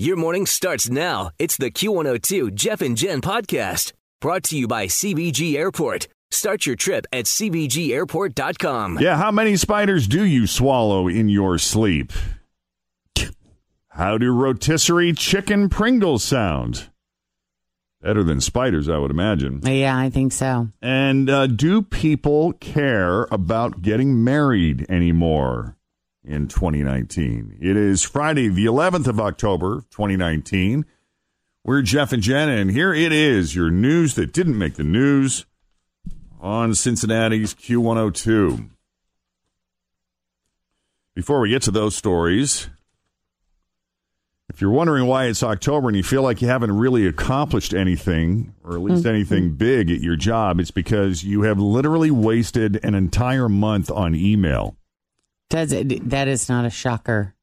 Your morning starts now. It's the Q102 Jeff and Jen podcast brought to you by CVG Airport. Start your trip at CVGAirport.com. Yeah, how many spiders do you swallow in your sleep? How do rotisserie chicken Pringles sound? Better than spiders, I would imagine. Yeah, I think so. And uh, do people care about getting married anymore in 2019? It is Friday, the 11th of October, 2019. We're Jeff and Jen, and here it is your news that didn't make the news on Cincinnati's Q102. Before we get to those stories, if you're wondering why it's October and you feel like you haven't really accomplished anything, or at least mm-hmm. anything big at your job, it's because you have literally wasted an entire month on email. Does it, that is not a shocker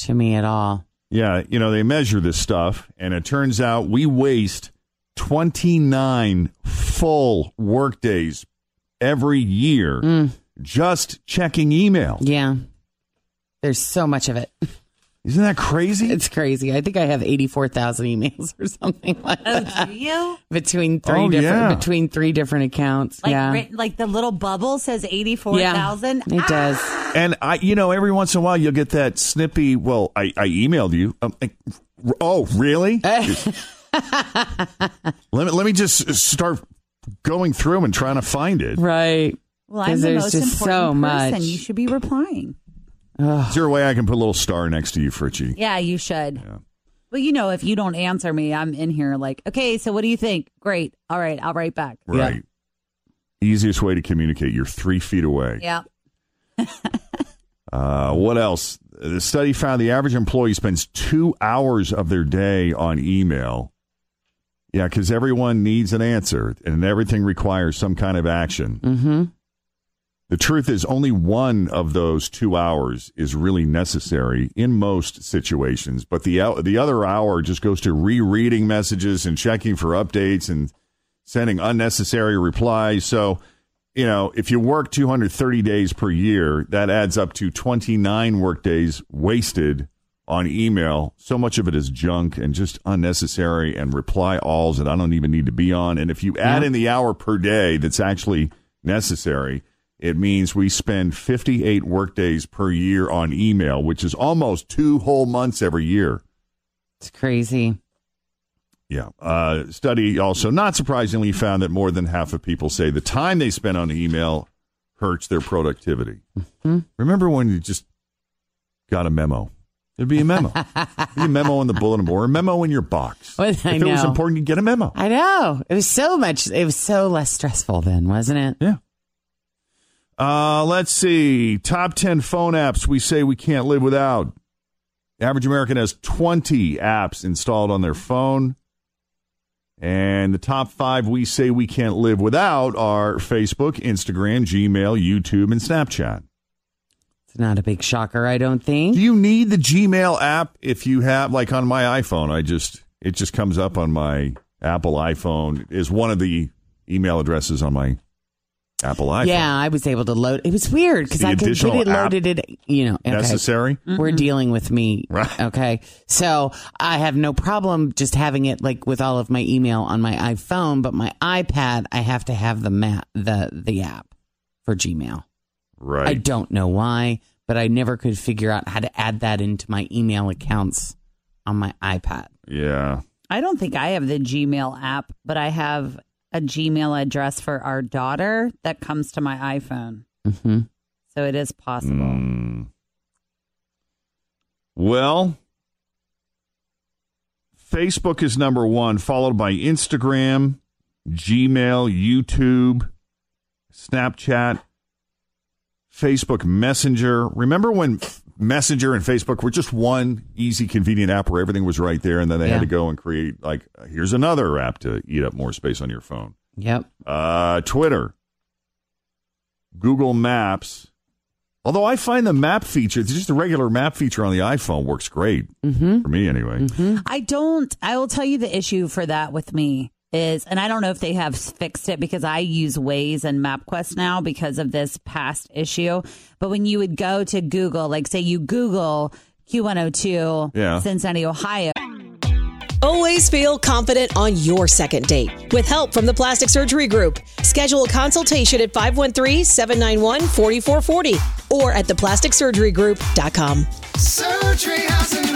to me at all. Yeah, you know, they measure this stuff, and it turns out we waste 29 full workdays every year mm. just checking email. Yeah. There's so much of it. Isn't that crazy? It's crazy. I think I have 84,000 emails or something like that. Do you? Between three Oh, different yeah. between three different accounts. Like, yeah. written- like the little bubble says yeah. 84,000? It does. And I, you know, every once in a while you'll get that snippy. Well, I, I emailed you. Um, like, oh, really? let me let me just start going through them and trying to find it. Right. Well, I'm 'Cause the most important so person. much. You should be replying. Is there a way I can put a little star next to you, Fritchie? Yeah, you should. Well, you know, if you don't answer me, I'm in here like, okay, so what do you think? Great. All right, I'll write back. Right. Easiest way to communicate. You're three feet away. Yeah. Uh, what else? The study found the average employee spends two hours of their day on email. Yeah, because everyone needs an answer and everything requires some kind of action. Mm-hmm. The truth is, only one of those two hours is really necessary in most situations, but the the other hour just goes to rereading messages and checking for updates and sending unnecessary replies. So, you know, if you work 230 days per year, that adds up to 29 work days wasted on email. So much of it is junk and just unnecessary and reply alls that I don't even need to be on. And if you add in the hour per day that's actually necessary, it means we spend 58 workdays per year on email, which is almost two whole months every year. It's crazy. Yeah. Uh, study also, not surprisingly, found that more than half of people say the time they spend on email hurts their productivity. Remember when you just got a memo? There'd be a memo. Be a memo on the bulletin board, a memo in your box. Well, if it was important, you'd get a memo. I know. It was so much it was so less stressful then, wasn't it? Yeah. Uh, let's see. Top 10 phone apps we say we can't live without. The average American has 20 apps installed on their phone. And the top five we say we can't live without are Facebook, Instagram, Gmail, YouTube, and Snapchat. It's not a big shocker, I don't think. Do you need the Gmail app if you have, like on my iPhone, I just, it just comes up on my Apple iPhone is one of the email addresses on my Apple iPhone. Yeah, I was able to load. It was weird because I could get additional it app loaded. It, you know, okay. Necessary? We're mm-hmm. dealing with me, Right. Okay, so I have no problem just having it like with all of my email on my iPhone, but my iPad, I have to have the map, the the app for Gmail. Right. I don't know why, but I never could figure out how to add that into my email accounts on my iPad. Yeah. I don't think I have the Gmail app, but I have a Gmail address for our daughter that comes to my iPhone. hmm So it is possible. Mm. Well, Facebook is number one, followed by Instagram, Gmail, YouTube, Snapchat, Facebook Messenger. Remember when Messenger and Facebook were just one easy, convenient app where everything was right there, and then they Yeah. had to go and create like here's another app to eat up more space on your phone. Yep. Uh, Twitter, Google Maps. Although I find the map feature, just the regular map feature on the iPhone works great Mm-hmm. for me anyway. I don't. I will tell you the issue for that with me is, and I don't know if they have fixed it because I use Waze and MapQuest now because of this past issue. But when you would go to Google, like say you Google Q102 Yeah. Cincinnati, Ohio, Always feel confident on your second date. With help from the Plastic Surgery Group, schedule a consultation at 513-791-4440 or at theplasticsurgerygroup.com. Surgery has an art.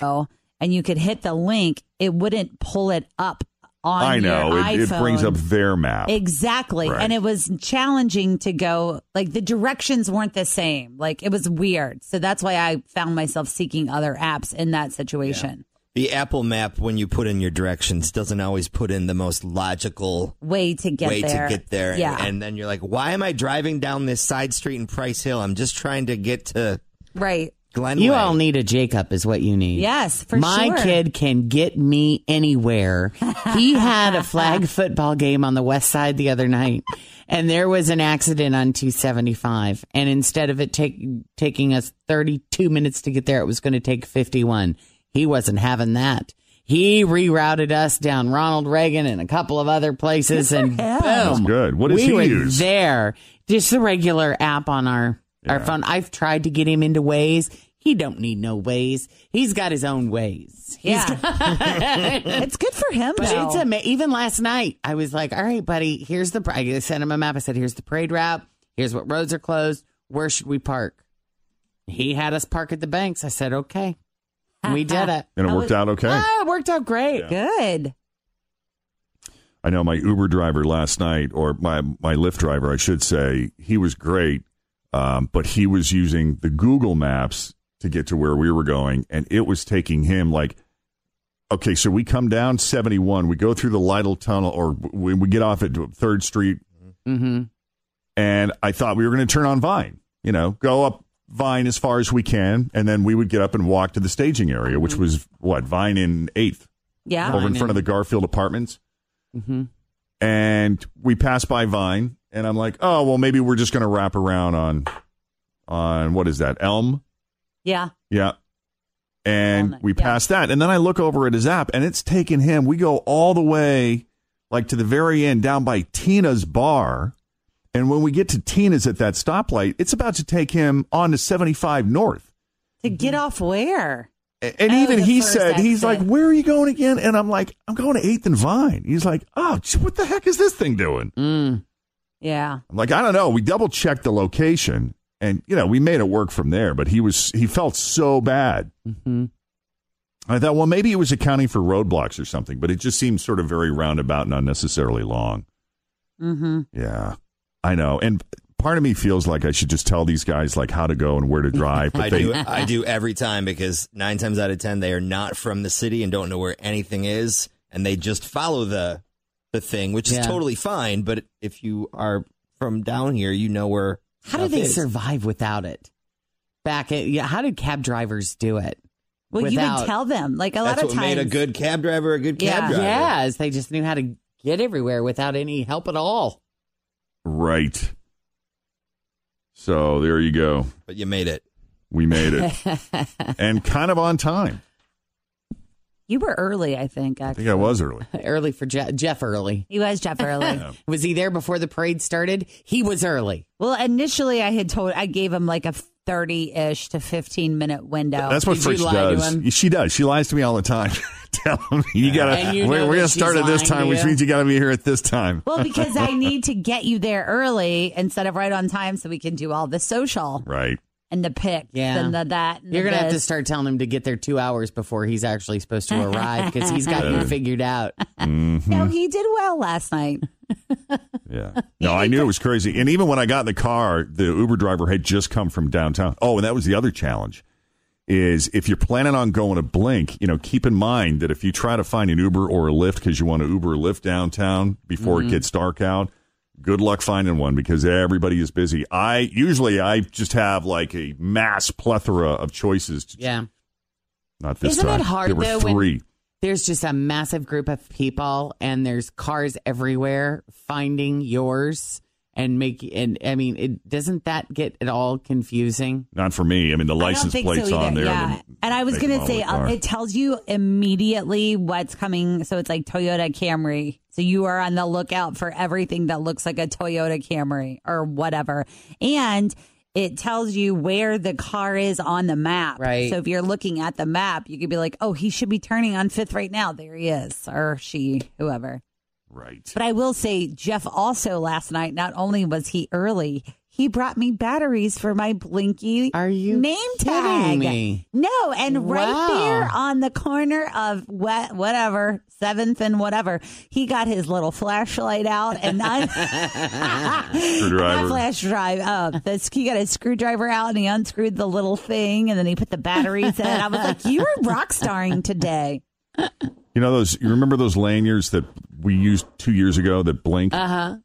And you could hit the link, it wouldn't pull it up on I know your it, it brings up their map. Exactly. Right. And it was challenging to go, like, the directions weren't the same. Like, it was weird. So that's why I found myself seeking other apps in that situation. The Apple map, when you put in your directions, doesn't always put in the most logical Way to get way there. to get there. Yeah. And then you're like, why am I driving down this side street in Price Hill? I'm just trying to get to right. Glenway. You all need a Jacob, is what you need. Yes, for sure. My sure. kid can get me anywhere. he had a flag football game on the west side the other night, and there was an accident on 275. And instead of it take, taking us 32 minutes to get there, it was going to take 51. He wasn't having that. He rerouted us down Ronald Reagan and a couple of other places, and boom, That's good. What does we he were use? there. Just the regular app on our our phone. I've tried to get him into Waze. He don't need no ways. He's got his own ways. Yeah. it's good for him, But though. it's ama- even last night. I was like, "All right, buddy. Here's the." I sent him a map. I said, "Here's the parade route. Here's what roads are closed. Where should we park?" He had us park at the banks. I said, "Okay." We did it. and it worked out okay. Ah, it worked out great. Good. I know my Uber driver last night, or my my Lyft driver, I should say, he was great, um, but he was using the Google Maps to get to where we were going, and it was taking him like, okay, so we come down seventy one, we go through the Lytle Tunnel, or we, we get off at Third Street, Mm-hmm. and I thought we were going to turn on Vine, you know, go up Vine as far as we can, and then we would get up and walk to the staging area, which was what Vine in Eighth, Yeah. over in Vine front of the Garfield Apartments Mm-hmm. and we passed by Vine, and I'm like, oh well, maybe we're just going to wrap around on on what is that Elm? Yeah. Yeah. And Elm, we yeah. passed that, and then I look over at his app, and it's taking him. We go all the way, like to the very end, down by Tina's bar, and when we get to Tina's at that stoplight, it's about to take him on to 75 North. To get off where? And Oh, even he first said, he's like, "Where are you going again?" And I'm like, "I'm going to Eighth and Vine." He's like, "Oh, what the heck is this thing doing?" Mm. Yeah. I'm like, I don't know. We double checked the location and, you know, we made it work from there, but he was, he felt so bad. Mm-hmm. I thought, well, maybe it was accounting for roadblocks or something, but it just seemed sort of very roundabout and unnecessarily long. Mm-hmm. Yeah, I know. And part of me feels like I should just tell these guys like how to go and where to drive. But I they, do. I do every time because nine times out of ten they are not from the city and don't know where anything is, and they just follow the the thing, which Yeah. is totally fine. But if you are from down here, you know where. How do they is. survive without it? Back at yeah, how did cab drivers do it? Well, you Without- would tell them. Like a lot of what times. made a good cab driver a good cab Yeah. driver. Yes, they just knew how to get everywhere without any help at all. right. So there you go. But you made it. We made it and kind of on time. You were early, I think. I think I was early. Early for Jeff, Jeff early. he was Jeff early. Was he there before the parade started? He was early. Well, initially, I had told I gave him like a thirty-ish to fifteen minute window. That's what Did Fritz does. She does. She lies to me all the time. Tell me you gotta. You we're we're gonna start at this time, which means you gotta be here at this time. well, because I need to get you there early instead of right on time, so we can do all the social Right. And the pick Yeah. and the that. And You're gonna have to start telling him to get there two hours before he's actually supposed to arrive because he's got you figured out. No, he did well last night. Yeah. No, I knew it was crazy. And even when I got in the car, the Uber driver had just come from downtown. Oh, and that was the other challenge. Is if you're planning on going to Blink, you know, keep in mind that if you try to find an Uber or a Lyft because you want to Uber or Lyft downtown before Mm-hmm. it gets dark out, good luck finding one because everybody is busy. I usually I just have like a mass plethora of choices. To, Yeah. Not this Isn't time. it hard there were though three. there's just a massive group of people and there's cars everywhere finding yours and make and I mean, it doesn't that get at all confusing? Not for me. I mean, the I don't license think plates so on there. Yeah. the- And I was going to say, of uh, it tells you immediately what's coming. So it's like Toyota Camry. So you are on the lookout for everything that looks like a Toyota Camry or whatever. And it tells you where the car is on the map. Right. So if you're looking at the map, you could be like, oh, he should be turning on fifth right now. There he is, or she, whoever. Right. But I will say, Jeff also last night, not only was he early, he brought me batteries for my Blinky Are you name kidding tag. me? No, and right Wow. there on the corner of what, whatever, seventh and whatever, he got his little flashlight out and un- Screwdriver. not flash drive. Uh, oh, this, he got his screwdriver out and he unscrewed the little thing and then he put the batteries in. I was like, you were rock starring today. You know those? You remember those lanyards that we used two years ago that blink? Uh Uh-huh.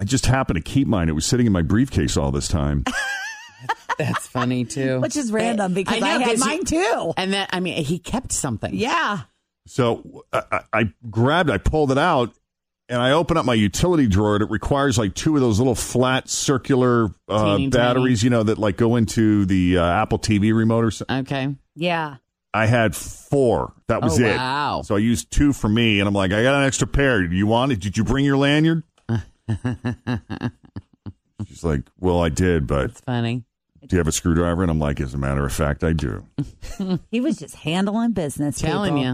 I just happened to keep mine. It was sitting in my briefcase all this time. That's funny too. Which is random because I I, know, had 'cause you- mine too. and then I mean he kept something. Yeah. So I, I- I grabbed, I pulled it out, and I opened up my utility drawer. And it requires like two of those little flat circular uh, Teeny batteries, you know, that like go into the uh, Apple TV remote or something. Okay. Yeah. I had four. That was Oh, it. wow. So I used two for me, and I'm like, I got an extra pair. Do you want it? Did you bring your lanyard? She's like, Well, I did, but It's funny. do you have a screwdriver? And I'm like, As a matter of fact, I do. He was just handling business. Telling people.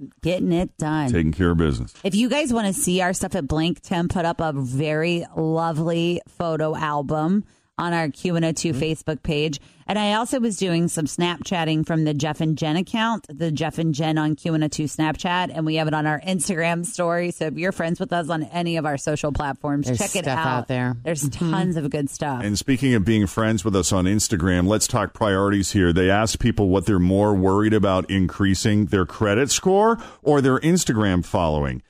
you. Getting it done. Taking care of business. If you guys want to see our stuff at Blink, Tim put up a very lovely photo album on our Q102 mm-hmm. Facebook page. And I also was doing some Snapchatting from the Jeff and Jen account, the Jeff and Jen on Q102 Snapchat. And we have it on our Instagram story. So if you're friends with us on any of our social platforms, There's check it stuff out. out there. There's mm-hmm. tons of good stuff. And speaking of being friends with us on Instagram, let's talk priorities here. They asked people what they're more worried about increasing their credit score or their Instagram following.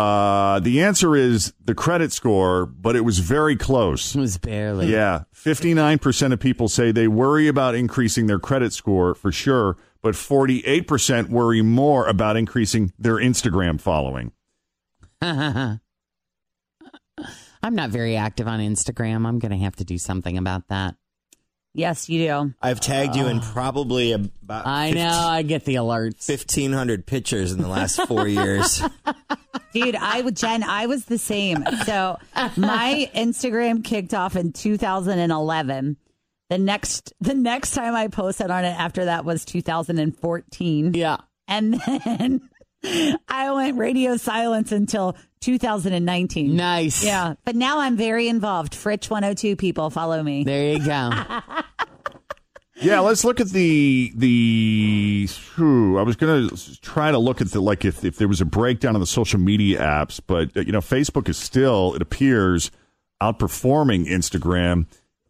Uh, the answer is the credit score, but it was very close. It was barely. Yeah. 59% of people say they worry about increasing their credit score for sure, but 48% worry more about increasing their Instagram following. I'm not very active on Instagram. I'm going to have to do something about that. Yes, you do. I've tagged you in ah. probably about I know. I get the alerts. 1,500 pictures in the last four years. Dude, I would Jen, I was the same. So my Instagram kicked off in 2011. The next the next time I posted on it after that was 2014. Yeah. And then I went radio silence until 2019. Nice. Yeah. But now I'm very involved. Fritch 102 people follow me. There you go. Yeah, let's look at the the. Whew, I was going to try to look at the like if if there was a breakdown of the social media apps, but uh, you know, Facebook is still it appears outperforming Instagram.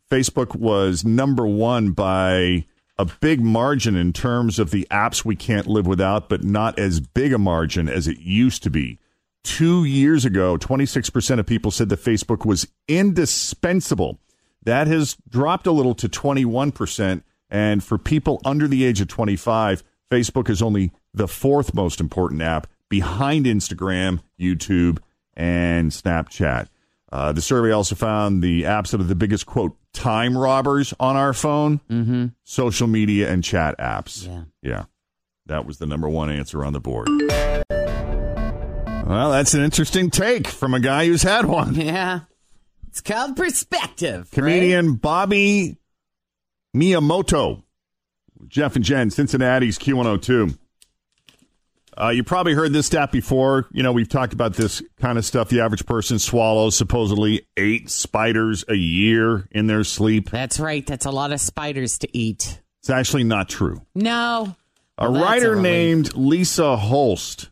Facebook was number one by a big margin in terms of the apps we can't live without, but not as big a margin as it used to be. Two years ago, 26% of people said that Facebook was indispensable. That has dropped a little to 21%. And for people under the age of 25, Facebook is only the fourth most important app behind Instagram, YouTube, and Snapchat. Uh, the survey also found the apps that are the biggest, quote, time robbers on our phone, social media and chat apps. Yeah. Yeah. That was the number one answer on the board. Well, that's an interesting take from a guy who's had one. Yeah. It's called perspective. right? Comedian Bobby Miyamoto. Jeff and Jen, Cincinnati's Q102. Uh, you probably heard this stat before. You know, we've talked about this kind of stuff. The average person swallows supposedly eight spiders a year in their sleep. That's right. That's a lot of spiders to eat. It's actually not true. No. A Well, writer relief. named Lisa Holst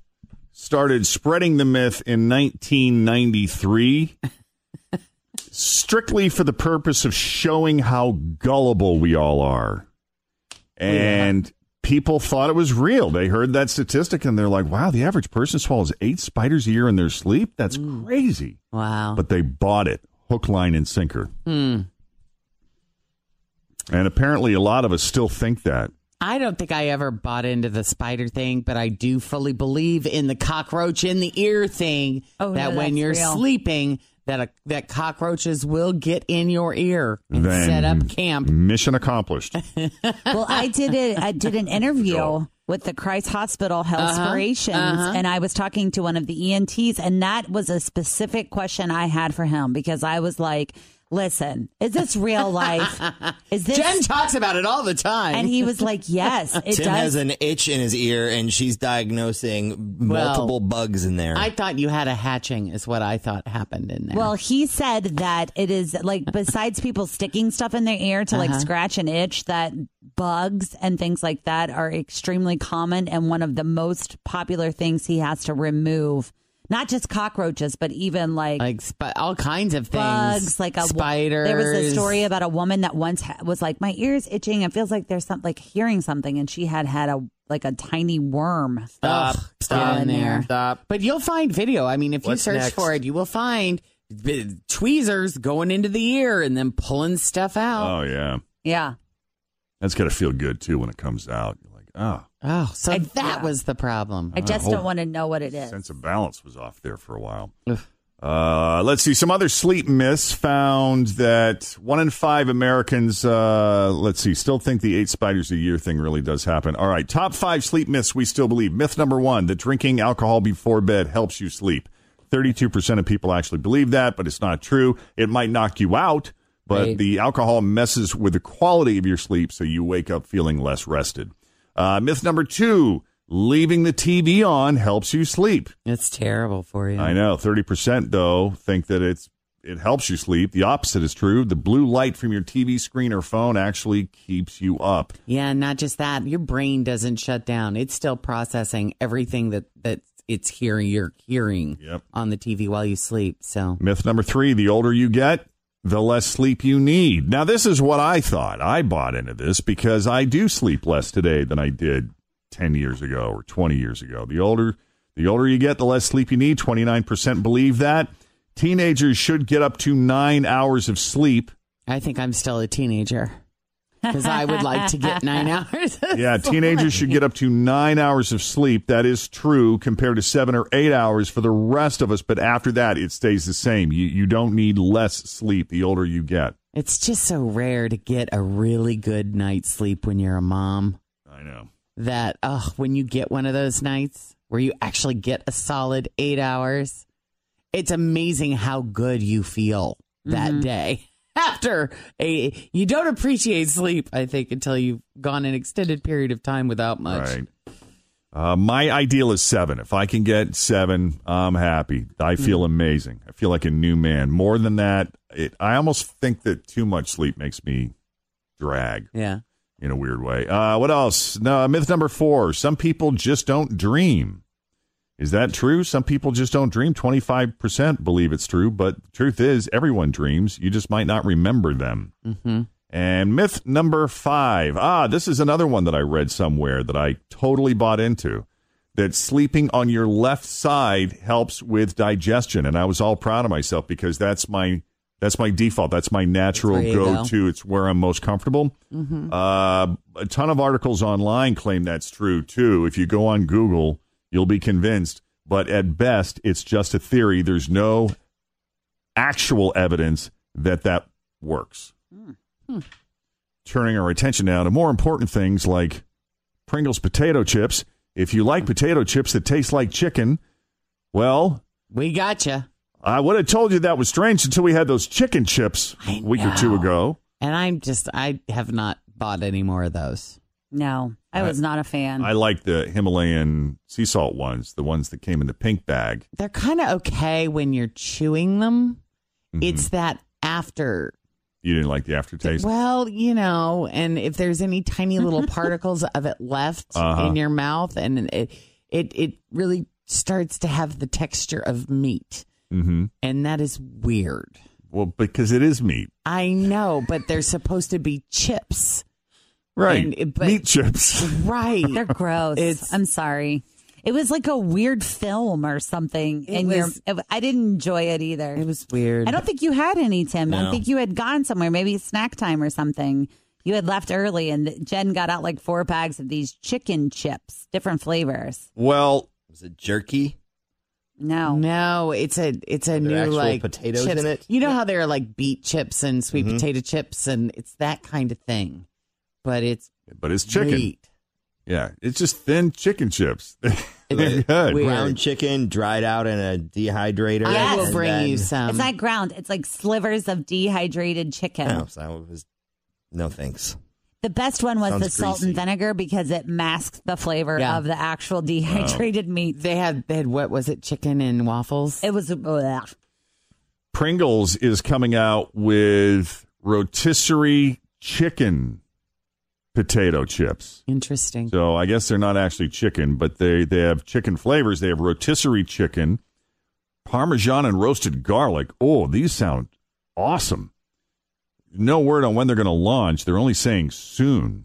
started spreading the myth in 1993, strictly for the purpose of showing how gullible we all are. And people thought it was real. They heard that statistic and they're like, wow, the average person swallows eight spiders a year in their sleep? That's crazy. Wow. But they bought it hook, line, and sinker. Hmm. And apparently, a lot of us still think that. I don't think I ever bought into the spider thing, but I do fully believe in the cockroach in the ear thing. Oh, that no, when you're real. sleeping, that a, that cockroaches will get in your ear and Then set up camp. Mission accomplished. well, I did it. I did an interview with the Christ Hospital Hellspirations, uh-huh. and I was talking to one of the ENTs, and that was a specific question I had for him because I was like, "Listen, is this real life? Is this?" Jen talks about it all the time. and he was like, "Yes, it Tim does." has an itch in his ear, and she's diagnosing multiple bugs in there. I thought you had a hatching, is what I thought happened in there. Well, he said that it is like besides people sticking stuff in their ear to like Uh-huh. scratch and itch, that bugs and things like that are extremely common and one of the most popular things he has to remove. Not just cockroaches, but even like, like sp- all kinds of things. bugs, like a spiders. There was a story about a woman that once ha- was like, "My ear's itching. It feels like there's something like hearing something," and she had had a like a tiny worm. Stop, Ugh, stop in there. Stop. But you'll find video. I mean, if What's you search next? for it, you will find b- tweezers going into the ear and then pulling stuff out. Oh, yeah. Yeah. That's got to feel good too when it comes out. You're like, oh, Oh, so I- that yeah. was the problem. I just whole don't want to know what it is. sense of balance was off there for a while. Uh, let's see. Some other sleep myths found that one in five Americans, uh, let's see, still think the eight spiders a year thing really does happen. All right. Top five sleep myths we still believe. Myth number one that drinking alcohol before bed helps you sleep. 32% of people actually believe that, but it's not true. It might knock you out, but Right. the alcohol messes with the quality of your sleep, so you wake up feeling less rested. Uh, myth number two leaving the TV on helps you sleep. It's terrible for you. I know. Thirty percent though think that it's it helps you sleep. The opposite is true. The blue light from your TV screen or phone actually keeps you up. Yeah, not just that. Your brain doesn't shut down. It's still processing everything that that it's hearing. You're hearing Yep. on the TV while you sleep. So Myth number three: the older you get, the less sleep you need. Now, this is what I thought. I bought into this because I do sleep less today than I did ten years ago or twenty years ago. The older the older you get, the less sleep you need. Twenty nine percent believe that. Teenagers should get up to nine hours of sleep. I think I'm still a teenager because I would like to get nine hours. of Yeah, teenagers should get up to nine hours of sleep. That is true compared to seven or eight hours for the rest of us. But after that, it stays the same. You, you don't need less sleep the older you get. It's just so rare to get a really good night's sleep when you're a mom. I know. That oh, when you get one of those nights where you actually get a solid eight hours, it's amazing how good you feel that mm-hmm. day. After a, you don't appreciate sleep, I think, until you've gone an extended period of time without much. Right. Uh, my ideal is seven. If I can get seven, I'm happy. I feel amazing. I feel like a new man. More than that, it, I almost think that too much sleep makes me drag Yeah. in a weird way. Uh, what else? No, myth number four. Some people just don't dream. Is that true? Some people just don't dream. 25% believe it's true, but the truth is, everyone dreams. You just might not remember them. Mm-hmm. And myth number five. Ah, this is another one that I read somewhere that I totally bought into. That sleeping on your left side helps with digestion, and I was all proud of myself because that's my that's my default. That's my natural That's where go to. It's where I'm most comfortable. Uh, a ton of articles online claim that's true too. If you go on Google, you'll be convinced. But at best, it's just a theory. There's no actual evidence that that works. Hmm. Hmm. Turning our attention now to more important things like Pringles potato chips. If you like potato chips that taste like chicken, well, We gotcha. I would have told you that was strange until we had those chicken chips a week or two ago. And I'm just, I have not bought any more of those. No, I was not a fan. I like the Himalayan sea salt ones, the ones that came in the pink bag. They're kind of okay when you're chewing them. Mm-hmm. It's that after. You didn't like the aftertaste? Well, you know, and if there's any tiny little particles of it left Uh-huh. in your mouth, and it it it really starts to have the texture of meat, mm-hmm. and that is weird. Well, because it is meat. I know, but they're supposed to be chips, Right. And but- meat chips. right? They're gross. It's- I'm sorry. It was like a weird film or something, and was- your, I didn't enjoy it either. It was weird. I don't think you had any, Tim. I No. think you had gone somewhere, maybe snack time or something. You had left early, and Jen got out like four bags of these chicken chips, different flavors. Well, Was it jerky? No, No, it's a it's a there new actual like potatoes chips. in it? You know how there are like beet chips and sweet Mhm. potato chips, and it's that kind of thing, but it's but it's chicken. meat. Yeah, it's just thin chicken chips. They're It's good. weird. Ground chicken dried out in a dehydrator. I will and bring then- you some. it's not ground. It's like slivers of dehydrated chicken. No, so I was, no thanks. The best one was Sounds the salt and vinegar because it masked the flavor Yeah. of the actual dehydrated meat. They had they had what was it? Chicken and waffles. It was ugh. Pringles is coming out with rotisserie chicken potato chips. Interesting. So I guess they're not actually chicken, but they, they have chicken flavors. They have rotisserie chicken, parmesan, and roasted garlic. Oh, these sound awesome. No word on when they're going to launch. They're only saying soon.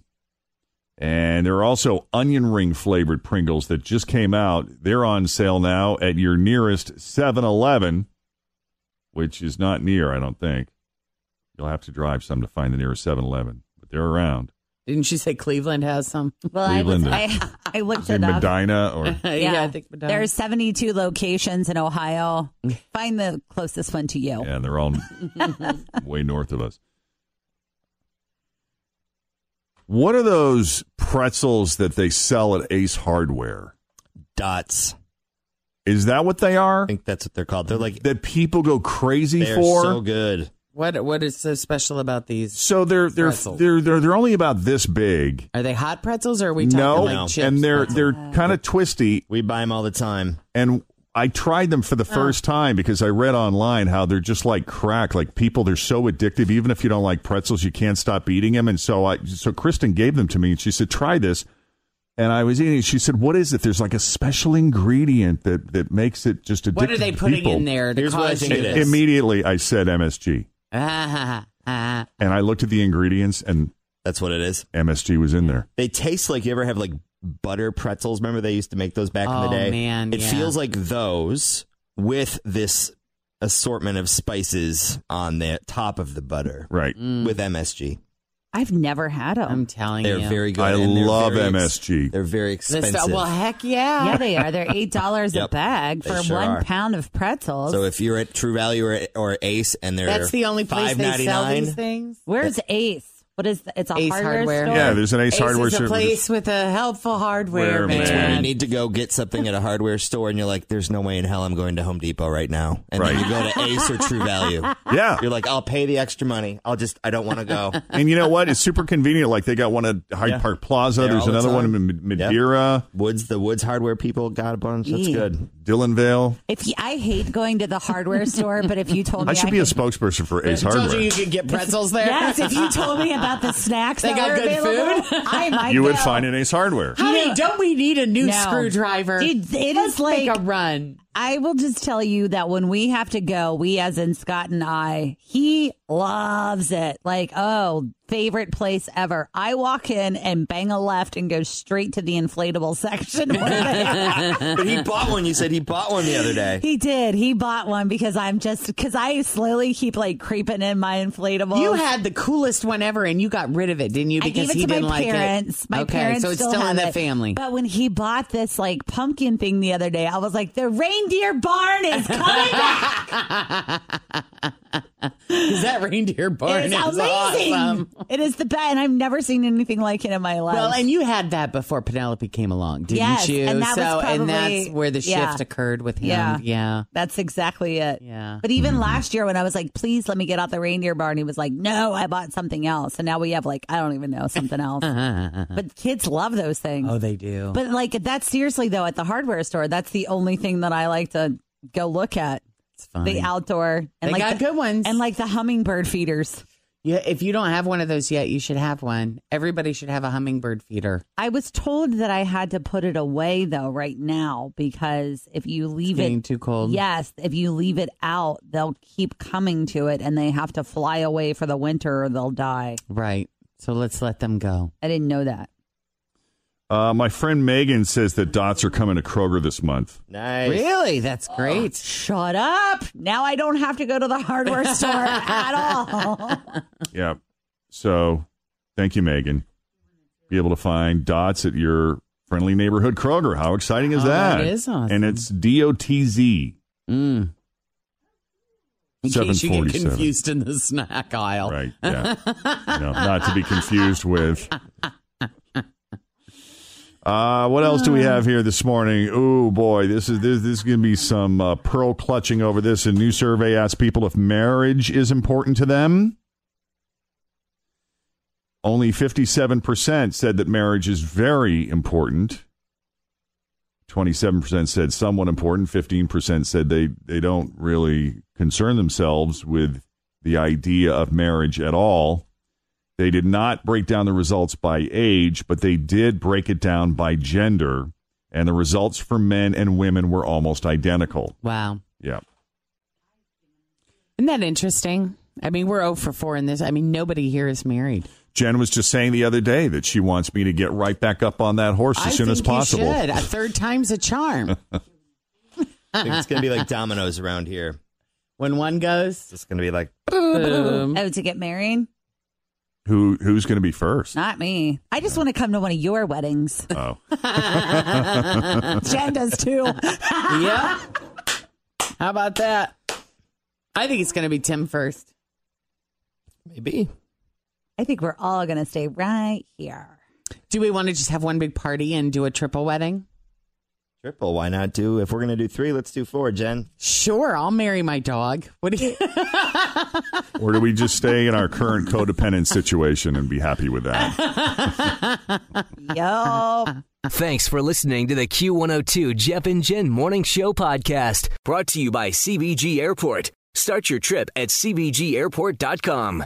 And there are also onion ring flavored Pringles that just came out. They're on sale now at your nearest 7 Eleven, which is not near, I don't think. You'll have to drive some to find the nearest 7 Eleven, but they're around. Didn't you say Cleveland has some? Well, I, was, Cleveland. I, I looked it up. Medina or yeah, I think Medina. There's 72 locations in Ohio. Find the closest one to you. Yeah, they're all way north of us. What are those pretzels that they sell at Ace Hardware? Dots. Is that what they are? I think that's what they're called. They're like That people go crazy they're for? so good. What what is so special about these? So they're they're, Pretzels. they're they're they're only about this big. Are they hot pretzels or are we talking No, like No. chips? and they're pretzels? they're kind of twisty. We buy them all the time. And I tried them for the oh. first time because I read online how they're just like crack. Like people, they're so addictive. Even if you don't like pretzels, you can't stop eating them. And so I, so Kristen gave them to me and she said, try this. And I was eating. it. She said, "What is it? There's like a special ingredient that that makes it just addictive." what are they putting people." in there to Here's cause think you it to- is. Immediately, I said MSG, and I looked at the ingredients, and That's what it is. MSG was in there. They taste like you ever have like butter pretzels. Remember they used to make those back in the Oh, day? man, It yeah. feels like those with this assortment of spices on the top of the butter Right. Mm. with MSG. I've never had them. I'm telling you. They're you. very good. I and they're love very ex- MSG. they're very The expensive. well, heck yeah. yeah, they are. They're eight dollars a Yep. bag They for sure one are. pound of pretzels. so if you're at True Value or, or Ace and they're That's the only place they sell these $5.99, things. Where's Ace? What is the, it's a Ace hardware, Hardware. store? Yeah, there's an Ace, Ace Hardware is a store. place with a helpful hardware, Where, man. It's when you need to go get something at a hardware store and you're like, there's no way in hell I'm going to Home Depot right now. And then you go to Ace or True Value. Yeah. You're like, I'll pay the extra money. I'll just, I don't want to go. And you know what? It's super convenient. Like they got one at Hyde Yeah. Park Plaza. There There's all the another one time. in M- Madeira, Woods, the Woods hardware people got a bunch. That's Yeah. good. Dillonvale. If you, I hate going to the hardware store, but if you told me I should be a could- spokesperson for Ace I told Hardware. you you could get pretzels there. Yes, if you told me about the snacks They that got were good available, food? I might You would go. find an Ace Hardware. Honey, don't we need a new No. screwdriver? Dude, it Let's is like- make a run. I will just tell you that when we have to go, we as in Scott and I, he loves it. Like, oh, favorite place ever. I walk in and bang a left and go straight to the inflatable section. where they are. But he bought one. You said he bought one the other day. he did. He bought one because I'm just because I slowly keep like creeping in my inflatable. You had the coolest one ever, and you got rid of it, didn't you? I Because gave it he to didn't my like parents. it. My okay, parents so it's still, still in have the it. family. But when he bought this like pumpkin thing the other day, I was like, the reindeer barn is coming back. Because that reindeer barn It's is amazing. awesome. It is the best, and I've never seen anything like it in my life. Well, and you had that before Penelope came along, didn't Yes, you? and that so, was and that's where the shift yeah. occurred with him. Yeah. yeah. That's exactly it. Yeah. But even mm-hmm. last year when I was like, please let me get out the reindeer barn, he was like, no, I bought something else. And now we have like, I don't even know, something else. but kids love those things. Oh, they do. But like, that's seriously though, at the hardware store, that's the only thing that I like to go look at. It's fun. The outdoor. And They like got the, good ones. And like the hummingbird feeders. yeah, if you don't have one of those yet, you should have one. Everybody should have a hummingbird feeder. I was told that I had to put it away though right now because if you leave Getting it too cold. Yes, if you leave it out, they'll keep coming to it and they have to fly away for the winter or they'll die. Right. So let's let them go. I didn't know that. Uh, my friend Megan says that dots are coming to Kroger this month. Nice. Really? That's great. Shut up. Now I don't have to go to the hardware store at all. Yeah. So thank you, Megan. Be able to find dots at your friendly neighborhood Kroger. How exciting is Oh, that? that is awesome. And it's D O T Z. Mm. In case you get 747. confused in the snack aisle. Right. Yeah. you know, not to be confused with. Uh, what else do we have here this morning? Oh boy, this is this, this is going to be some uh, pearl clutching over this. A new survey asks people if marriage is important to them. Only fifty-seven percent said that marriage is very important. Twenty-seven percent said somewhat important. Fifteen percent said they they don't really concern themselves with the idea of marriage at all. They did not break down the results by age, but they did break it down by gender, and the results for men and women were almost identical. Wow. Yeah. Isn't that interesting? I mean, we're 0 for 4 in this. I mean, nobody here is married. Jen was just saying the other day that she wants me to get right back up on that horse as I soon think as possible. You should. A third time's a charm. I think it's going to be like dominoes around here. when one goes, It's going to be like, boom. oh, to get married? Who who's going to be first? Not me. I just want to come to one of your weddings. Oh, Jen does too. yeah. How about that? I think it's going to be Tim first. maybe. I think we're all going to stay right here. Do we want to just have one big party and do a triple wedding? Triple. Why not do? If we're going to do three, let's do four, Jen. Sure, I'll marry my dog. What do you? or do we just stay in our current codependent situation and be happy with that? Yo. Thanks for listening to the Q102 Jeff and Jen Morning Show podcast, brought to you by CVG Airport. Start your trip at CVGAirport.com.